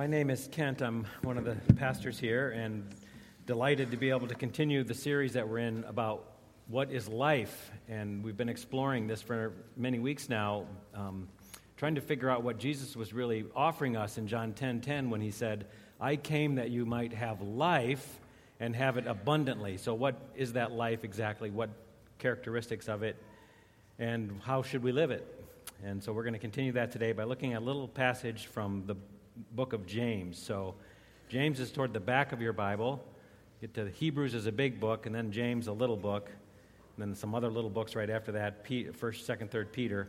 My name is Kent. I'm one of the pastors here and delighted to be able to continue the series that we're in about what is life. And we've been exploring this for many weeks now, um, trying to figure out what Jesus was really offering us in John 10 10 when he said, I came that you might have life and have it abundantly. So, what is that life exactly? What characteristics of it? And how should we live it? And so, we're going to continue that today by looking at a little passage from the book of James. So, James is toward the back of your Bible. Get to Hebrews is a big book, and then James a little book, and then some other little books right after that. First, Second, Third Peter.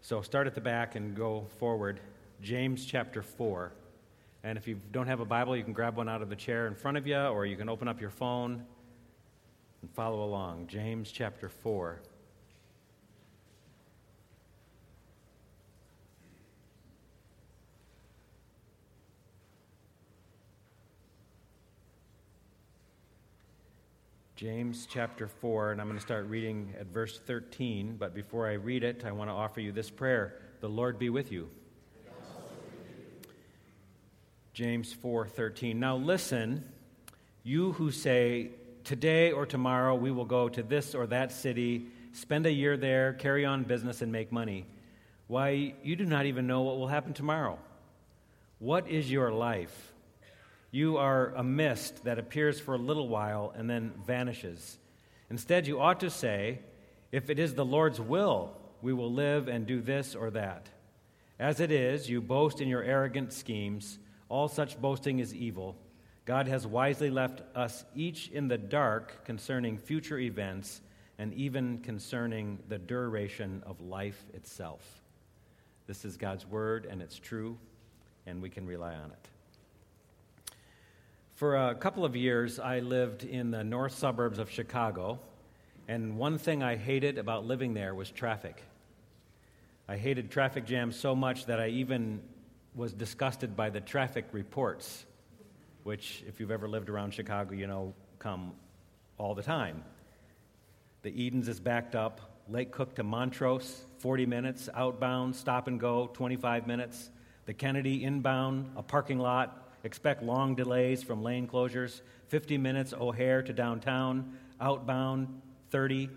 So start at the back and go forward. James chapter four. And if you don't have a Bible, you can grab one out of the chair in front of you, or you can open up your phone and follow along. James chapter 4. James chapter 4, and I'm going to start reading at verse 13. But before I read it, I want to offer you this prayer The Lord be with you. James 4:13. Now listen, you who say, "Today or tomorrow we will go to this or that city, spend a year there, carry on business and make money." Why, you do not even know what will happen tomorrow. What is your life? You are a mist that appears for a little while and then vanishes. Instead, you ought to say, If it is the Lord's will, we will live and do this or that. As it is, you boast in your arrogant schemes. All such boasting is evil. God has wisely left us each in the dark concerning future events and even concerning the duration of life itself. This is God's word, and it's true, and we can rely on it. For a couple of years, I lived in the north suburbs of Chicago, and one thing I hated about living there was traffic. I hated traffic jams so much that I even was disgusted by the traffic reports, which, if you've ever lived around Chicago, you know come all the time. The Edens is backed up, Lake Cook to Montrose, 40 minutes, outbound, stop and go, 25 minutes. The Kennedy inbound, a parking lot, Expect long delays from lane closures 50 minutes O'Hare to downtown, outbound 30.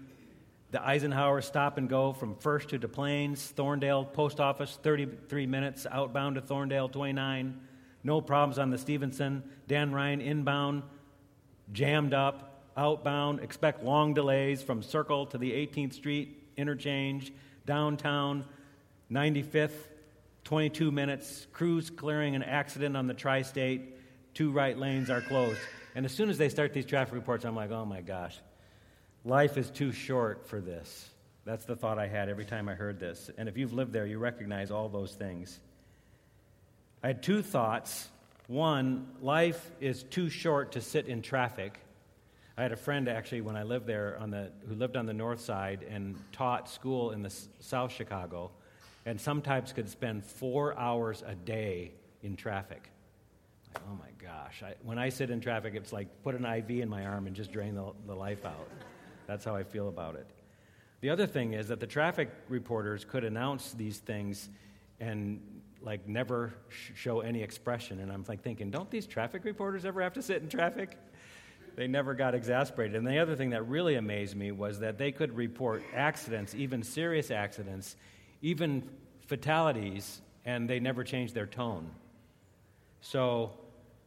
The Eisenhower stop and go from First to Plaines, Thorndale Post Office 33 minutes, outbound to Thorndale 29. No problems on the Stevenson. Dan Ryan inbound, jammed up, outbound. Expect long delays from Circle to the 18th Street interchange, downtown, 95th 22 minutes, crews clearing an accident on the tri state, two right lanes are closed. And as soon as they start these traffic reports, I'm like, oh my gosh, life is too short for this. That's the thought I had every time I heard this. And if you've lived there, you recognize all those things. I had two thoughts. One, life is too short to sit in traffic. I had a friend actually when I lived there on the, who lived on the north side and taught school in the South Chicago and sometimes could spend four hours a day in traffic. Like, oh my gosh. I, when I sit in traffic, it's like put an IV in my arm and just drain the, the life out. That's how I feel about it. The other thing is that the traffic reporters could announce these things and like never sh- show any expression. And I'm like thinking, don't these traffic reporters ever have to sit in traffic? They never got exasperated. And the other thing that really amazed me was that they could report accidents, even serious accidents, even fatalities, and they never changed their tone. So,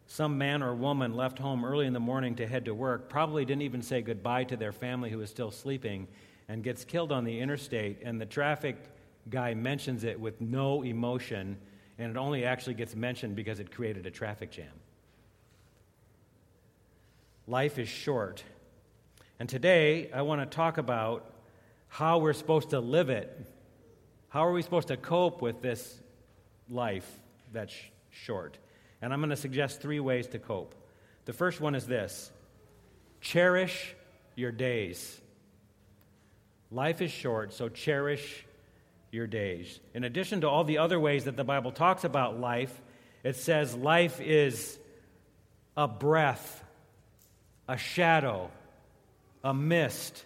some man or woman left home early in the morning to head to work, probably didn't even say goodbye to their family who was still sleeping, and gets killed on the interstate, and the traffic guy mentions it with no emotion, and it only actually gets mentioned because it created a traffic jam. Life is short. And today, I want to talk about how we're supposed to live it how are we supposed to cope with this life that's short? And I'm going to suggest three ways to cope. The first one is this cherish your days. Life is short, so cherish your days. In addition to all the other ways that the Bible talks about life, it says life is a breath, a shadow, a mist,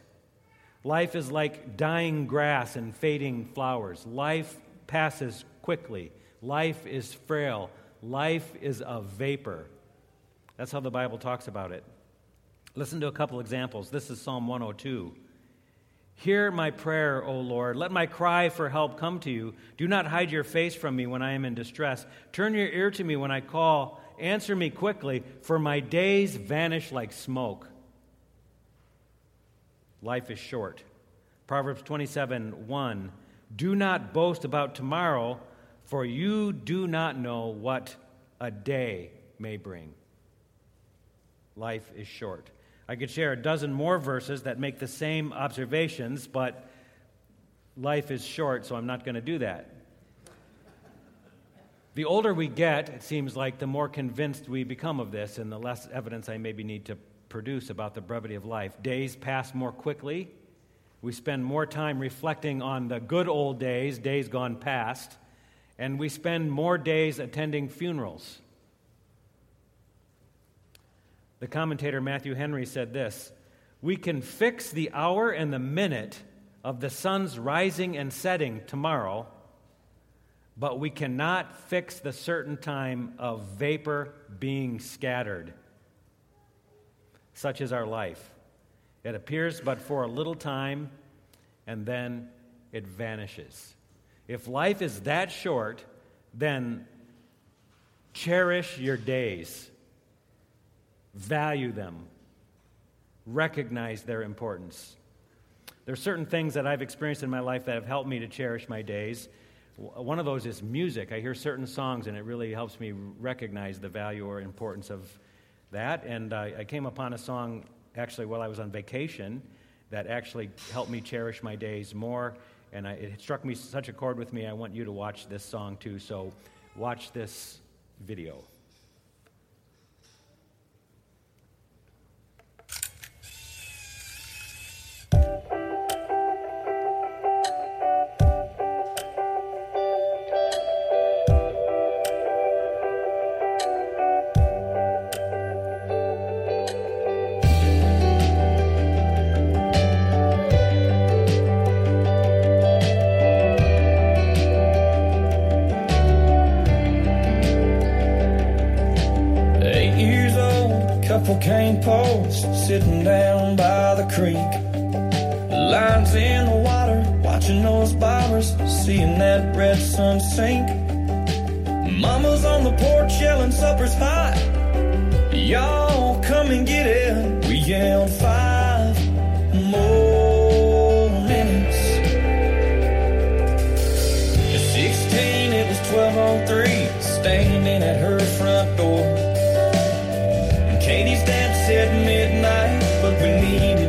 Life is like dying grass and fading flowers. Life passes quickly. Life is frail. Life is a vapor. That's how the Bible talks about it. Listen to a couple examples. This is Psalm 102. Hear my prayer, O Lord. Let my cry for help come to you. Do not hide your face from me when I am in distress. Turn your ear to me when I call. Answer me quickly, for my days vanish like smoke. Life is short. Proverbs 27 1. Do not boast about tomorrow, for you do not know what a day may bring. Life is short. I could share a dozen more verses that make the same observations, but life is short, so I'm not going to do that. The older we get, it seems like the more convinced we become of this, and the less evidence I maybe need to produce about the brevity of life. Days pass more quickly. We spend more time reflecting on the good old days, days gone past, and we spend more days attending funerals. The commentator Matthew Henry said this We can fix the hour and the minute of the sun's rising and setting tomorrow, but we cannot fix the certain time of vapor being scattered. Such is our life. It appears but for a little time, and then it vanishes. If life is that short, then cherish your days value them, recognize their importance. There are certain things that I've experienced in my life that have helped me to cherish my days. One of those is music. I hear certain songs, and it really helps me recognize the value or importance of that. And I, I came upon a song actually while I was on vacation that actually helped me cherish my days more. And I, it struck me such a chord with me. I want you to watch this song too. So watch this video. Sun sink. Mama's on the porch yelling, supper's hot. Y'all come and get it. We yelled five more minutes. At 16, it was 1203, standing at her front door. And Katie's dad said midnight, but we needed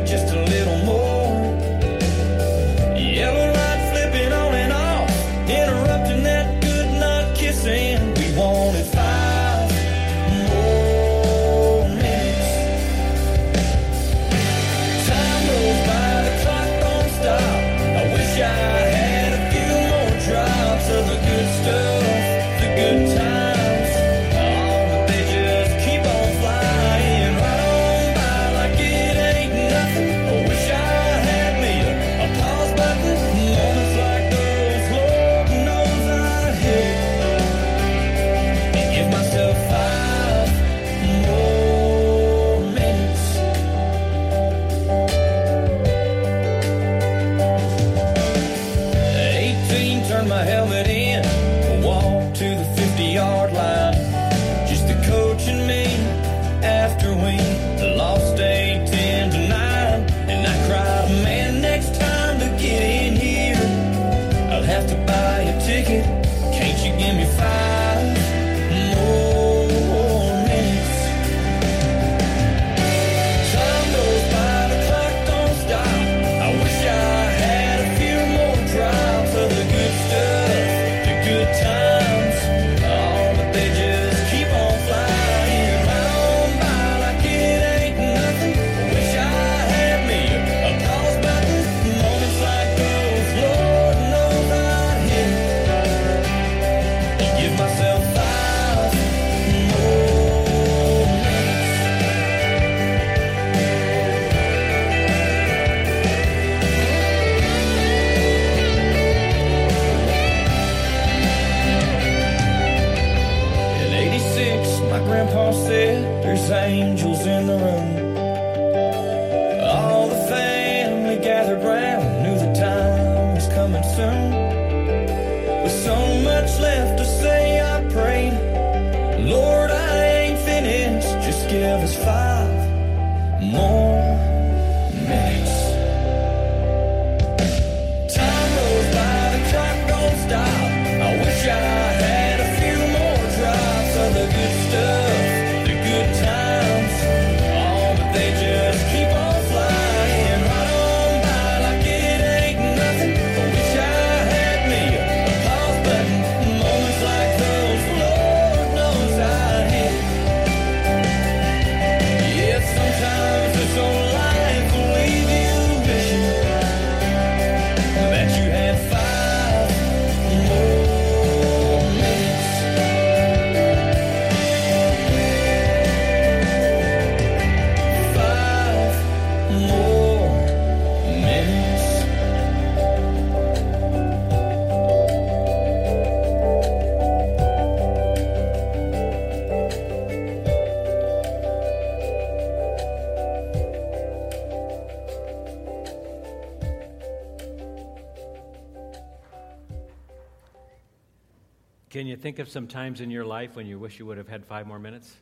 Can you think of some times in your life when you wish you would have had five more minutes?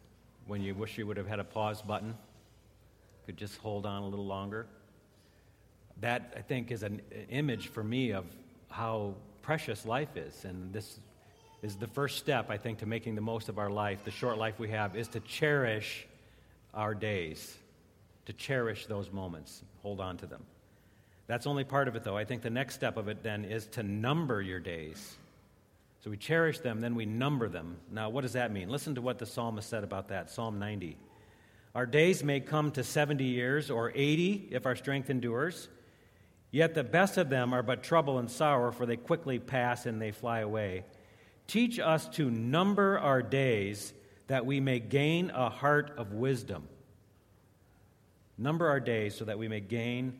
When you wish you would have had a pause button? Could just hold on a little longer? That, I think, is an image for me of how precious life is. And this is the first step, I think, to making the most of our life, the short life we have, is to cherish our days, to cherish those moments, hold on to them. That's only part of it, though. I think the next step of it then is to number your days. So we cherish them, then we number them. Now, what does that mean? Listen to what the psalmist said about that Psalm 90. Our days may come to 70 years or 80 if our strength endures, yet the best of them are but trouble and sorrow, for they quickly pass and they fly away. Teach us to number our days that we may gain a heart of wisdom. Number our days so that we may gain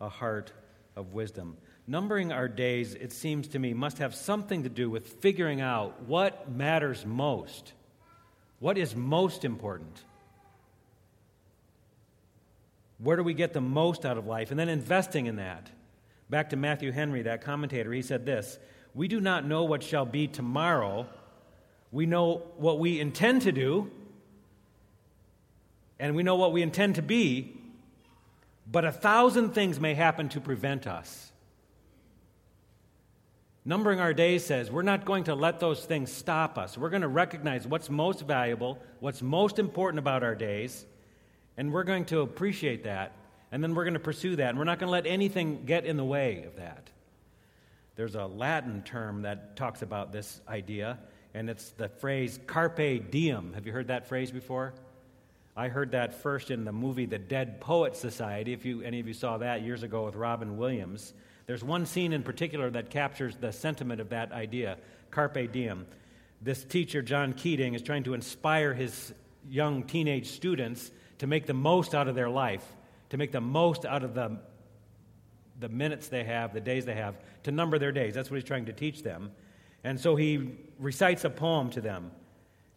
a heart of wisdom. Numbering our days, it seems to me, must have something to do with figuring out what matters most. What is most important? Where do we get the most out of life? And then investing in that. Back to Matthew Henry, that commentator, he said this We do not know what shall be tomorrow. We know what we intend to do, and we know what we intend to be, but a thousand things may happen to prevent us. Numbering our days says we're not going to let those things stop us. We're going to recognize what's most valuable, what's most important about our days, and we're going to appreciate that, and then we're going to pursue that, and we're not going to let anything get in the way of that. There's a Latin term that talks about this idea, and it's the phrase carpe diem. Have you heard that phrase before? I heard that first in the movie The Dead Poet Society, if you, any of you saw that years ago with Robin Williams. There's one scene in particular that captures the sentiment of that idea carpe diem. This teacher, John Keating, is trying to inspire his young teenage students to make the most out of their life, to make the most out of the, the minutes they have, the days they have, to number their days. That's what he's trying to teach them. And so he recites a poem to them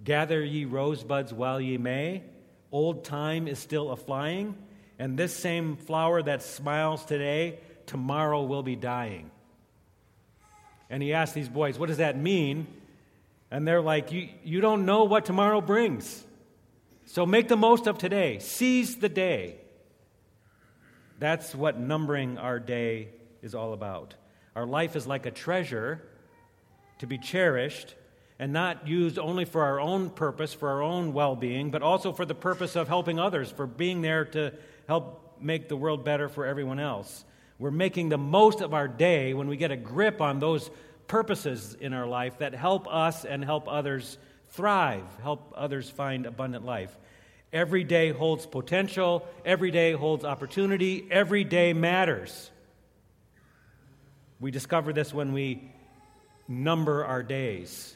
Gather ye rosebuds while ye may, old time is still a flying, and this same flower that smiles today, tomorrow will be dying. And he asked these boys, What does that mean? And they're like, You, you don't know what tomorrow brings. So make the most of today, seize the day. That's what numbering our day is all about. Our life is like a treasure to be cherished and not used only for our own purpose, for our own well being, but also for the purpose of helping others, for being there to help make the world better for everyone else. We're making the most of our day when we get a grip on those purposes in our life that help us and help others thrive, help others find abundant life. Every day holds potential, every day holds opportunity, every day matters. We discover this when we number our days.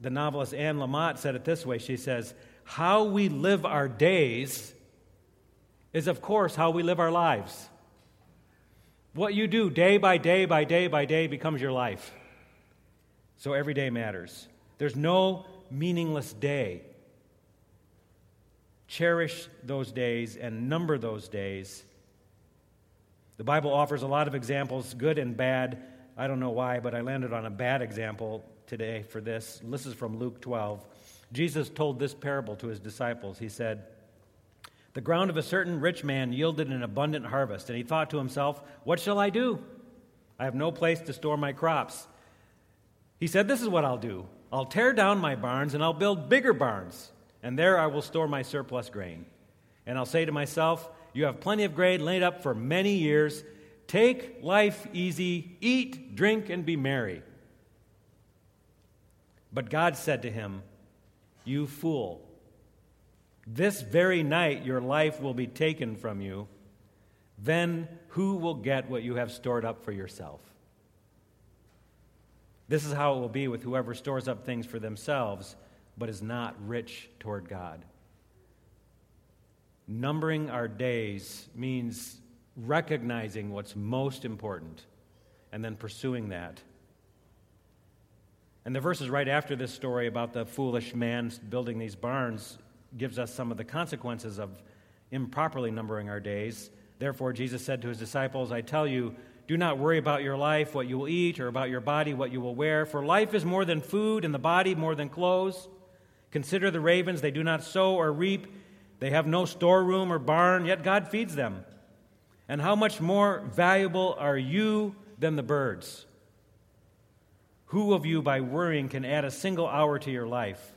The novelist Anne Lamott said it this way She says, How we live our days is, of course, how we live our lives. What you do day by day by day by day becomes your life. So every day matters. There's no meaningless day. Cherish those days and number those days. The Bible offers a lot of examples, good and bad. I don't know why, but I landed on a bad example today for this. This is from Luke 12. Jesus told this parable to his disciples. He said, The ground of a certain rich man yielded an abundant harvest, and he thought to himself, What shall I do? I have no place to store my crops. He said, This is what I'll do I'll tear down my barns, and I'll build bigger barns, and there I will store my surplus grain. And I'll say to myself, You have plenty of grain laid up for many years. Take life easy, eat, drink, and be merry. But God said to him, You fool, this very night your life will be taken from you. Then who will get what you have stored up for yourself? This is how it will be with whoever stores up things for themselves, but is not rich toward God. Numbering our days means recognizing what's most important and then pursuing that and the verses right after this story about the foolish man building these barns gives us some of the consequences of improperly numbering our days. Therefore, Jesus said to his disciples, I tell you, do not worry about your life, what you will eat, or about your body, what you will wear. For life is more than food, and the body more than clothes. Consider the ravens, they do not sow or reap, they have no storeroom or barn, yet God feeds them. And how much more valuable are you than the birds? Who of you, by worrying, can add a single hour to your life?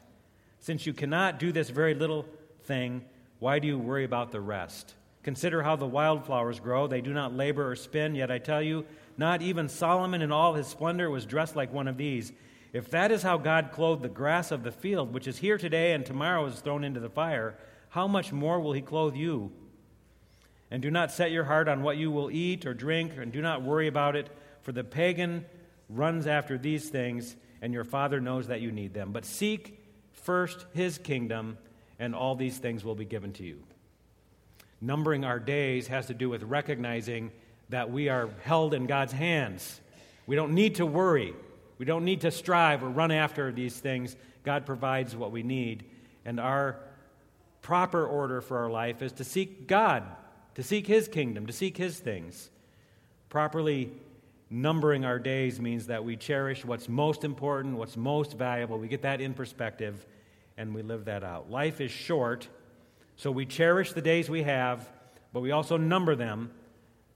Since you cannot do this very little thing, why do you worry about the rest? Consider how the wildflowers grow. They do not labor or spin, yet I tell you, not even Solomon in all his splendor was dressed like one of these. If that is how God clothed the grass of the field, which is here today and tomorrow is thrown into the fire, how much more will he clothe you? And do not set your heart on what you will eat or drink, and do not worry about it, for the pagan runs after these things, and your Father knows that you need them. But seek first his kingdom, and all these things will be given to you. Numbering our days has to do with recognizing that we are held in God's hands. We don't need to worry. We don't need to strive or run after these things. God provides what we need. And our proper order for our life is to seek God, to seek His kingdom, to seek His things. Properly numbering our days means that we cherish what's most important, what's most valuable. We get that in perspective and we live that out. Life is short, so we cherish the days we have, but we also number them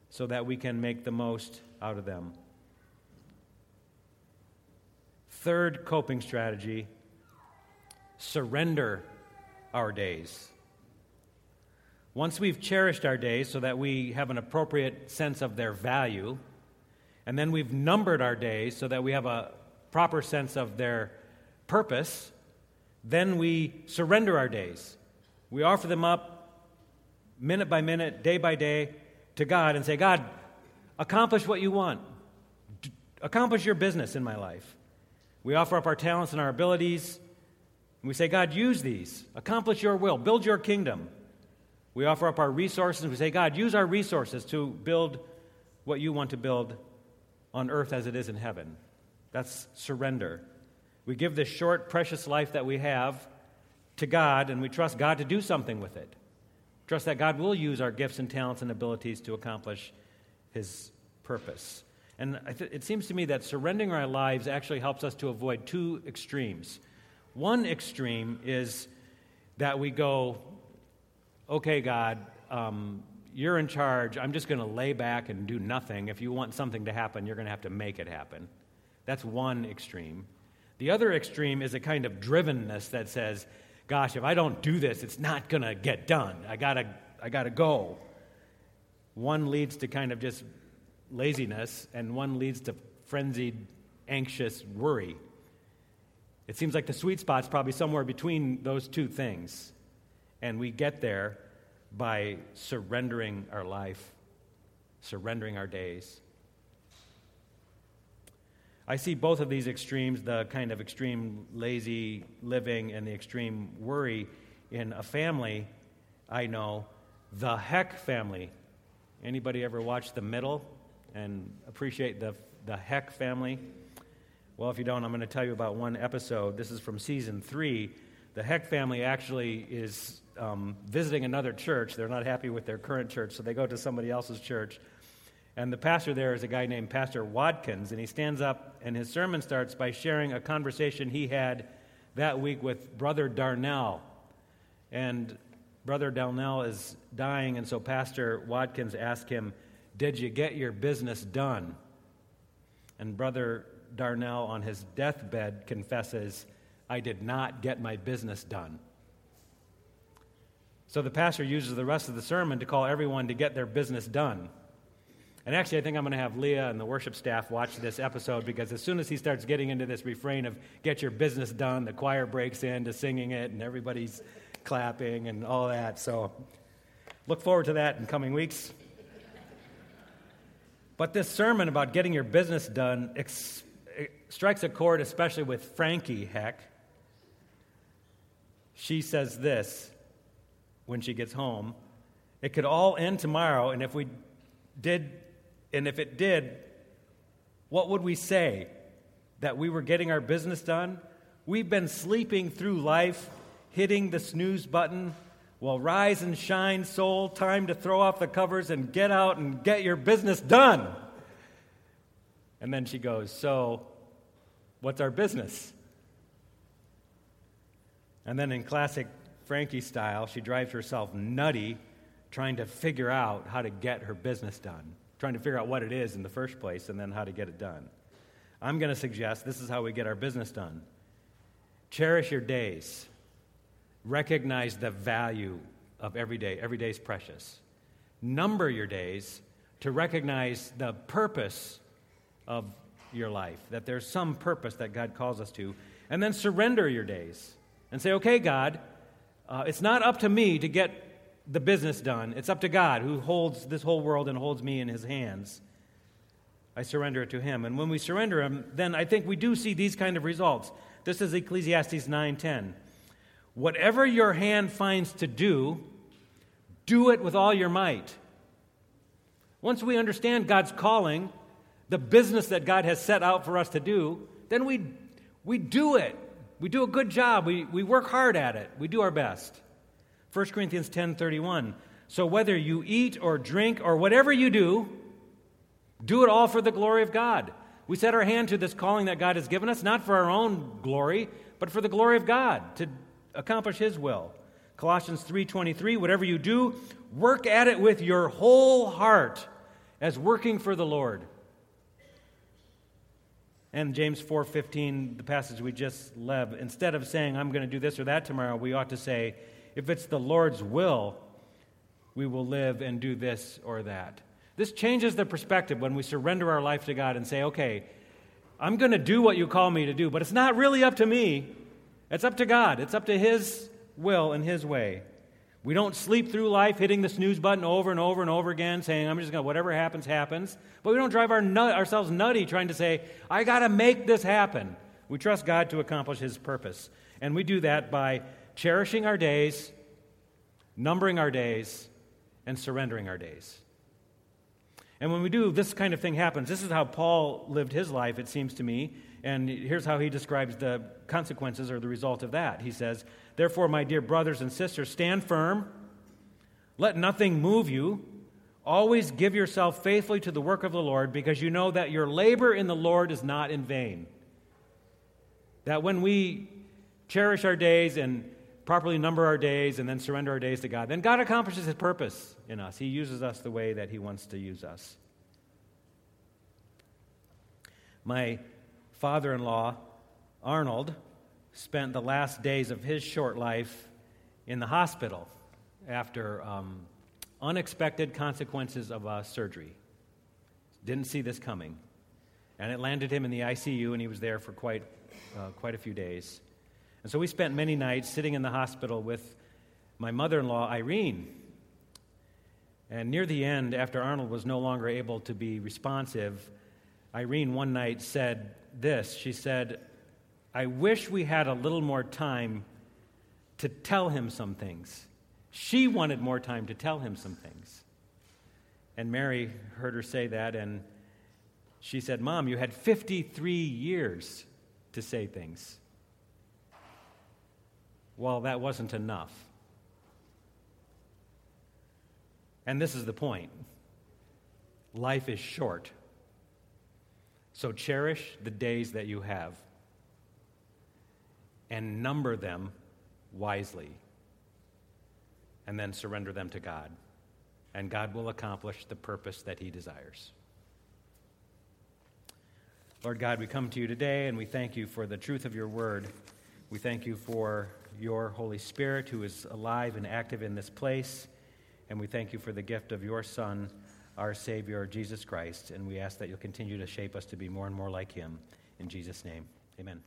so that we can make the most out of them. Third coping strategy surrender our days. Once we've cherished our days so that we have an appropriate sense of their value, and then we've numbered our days so that we have a proper sense of their purpose. Then we surrender our days. We offer them up minute by minute, day by day to God and say, God, accomplish what you want. D- accomplish your business in my life. We offer up our talents and our abilities. And we say, God, use these. Accomplish your will. Build your kingdom. We offer up our resources. We say, God, use our resources to build what you want to build on earth as it is in heaven. That's surrender. We give this short, precious life that we have to God, and we trust God to do something with it. Trust that God will use our gifts and talents and abilities to accomplish His purpose. And it seems to me that surrendering our lives actually helps us to avoid two extremes. One extreme is that we go, okay, God, um, you're in charge. I'm just going to lay back and do nothing. If you want something to happen, you're going to have to make it happen. That's one extreme. The other extreme is a kind of drivenness that says, gosh, if I don't do this, it's not going to get done. I got to I got to go. One leads to kind of just laziness, and one leads to frenzied, anxious worry. It seems like the sweet spot's probably somewhere between those two things. And we get there by surrendering our life, surrendering our days. I see both of these extremes, the kind of extreme lazy living and the extreme worry, in a family I know, the Heck family. Anybody ever watch The Middle and appreciate the, the Heck family? Well, if you don't, I'm going to tell you about one episode. This is from season three the Heck family actually is um, visiting another church. They're not happy with their current church, so they go to somebody else's church. And the pastor there is a guy named Pastor Watkins, and he stands up, and his sermon starts by sharing a conversation he had that week with Brother Darnell. And Brother Darnell is dying, and so Pastor Watkins asked him, Did you get your business done? And Brother Darnell, on his deathbed, confesses, I did not get my business done. So the pastor uses the rest of the sermon to call everyone to get their business done. And actually, I think I'm going to have Leah and the worship staff watch this episode because as soon as he starts getting into this refrain of get your business done, the choir breaks into singing it and everybody's clapping and all that. So look forward to that in coming weeks. But this sermon about getting your business done ex- strikes a chord, especially with Frankie Heck. She says this when she gets home It could all end tomorrow, and if we did and if it did, what would we say? That we were getting our business done? We've been sleeping through life, hitting the snooze button. Well, rise and shine, soul. Time to throw off the covers and get out and get your business done. And then she goes, So, what's our business? And then, in classic Frankie style, she drives herself nutty trying to figure out how to get her business done trying to figure out what it is in the first place and then how to get it done. I'm going to suggest this is how we get our business done. Cherish your days. Recognize the value of every day. Every day is precious. Number your days to recognize the purpose of your life, that there's some purpose that God calls us to. And then surrender your days and say, okay, God, uh, it's not up to me to get the business done. It's up to God who holds this whole world and holds me in his hands. I surrender it to him. And when we surrender him, then I think we do see these kind of results. This is Ecclesiastes 9:10. Whatever your hand finds to do, do it with all your might. Once we understand God's calling, the business that God has set out for us to do, then we, we do it. We do a good job. We, we work hard at it. We do our best. 1 Corinthians 10:31. So whether you eat or drink or whatever you do, do it all for the glory of God. We set our hand to this calling that God has given us, not for our own glory, but for the glory of God, to accomplish his will. Colossians 3:23, whatever you do, work at it with your whole heart as working for the Lord. And James 4:15, the passage we just read, instead of saying I'm going to do this or that tomorrow, we ought to say if it's the Lord's will, we will live and do this or that. This changes the perspective when we surrender our life to God and say, okay, I'm going to do what you call me to do, but it's not really up to me. It's up to God. It's up to His will and His way. We don't sleep through life hitting the snooze button over and over and over again, saying, I'm just going to, whatever happens, happens. But we don't drive our nut, ourselves nutty trying to say, I got to make this happen. We trust God to accomplish His purpose. And we do that by cherishing our days, numbering our days, and surrendering our days. And when we do, this kind of thing happens. This is how Paul lived his life, it seems to me. And here's how he describes the consequences or the result of that. He says, Therefore, my dear brothers and sisters, stand firm. Let nothing move you. Always give yourself faithfully to the work of the Lord, because you know that your labor in the Lord is not in vain. That when we cherish our days and properly number our days and then surrender our days to God, then God accomplishes his purpose in us. He uses us the way that he wants to use us. My father in law, Arnold, spent the last days of his short life in the hospital after um, unexpected consequences of a surgery. Didn't see this coming. And it landed him in the ICU, and he was there for quite, uh, quite a few days. And so we spent many nights sitting in the hospital with my mother in law, Irene. And near the end, after Arnold was no longer able to be responsive, Irene one night said this She said, I wish we had a little more time to tell him some things. She wanted more time to tell him some things. And Mary heard her say that, and she said, Mom, you had 53 years to say things. Well, that wasn't enough. And this is the point life is short. So cherish the days that you have and number them wisely. And then surrender them to God. And God will accomplish the purpose that He desires. Lord God, we come to you today and we thank you for the truth of your word. We thank you for your Holy Spirit who is alive and active in this place. And we thank you for the gift of your Son, our Savior, Jesus Christ. And we ask that you'll continue to shape us to be more and more like him. In Jesus' name, amen.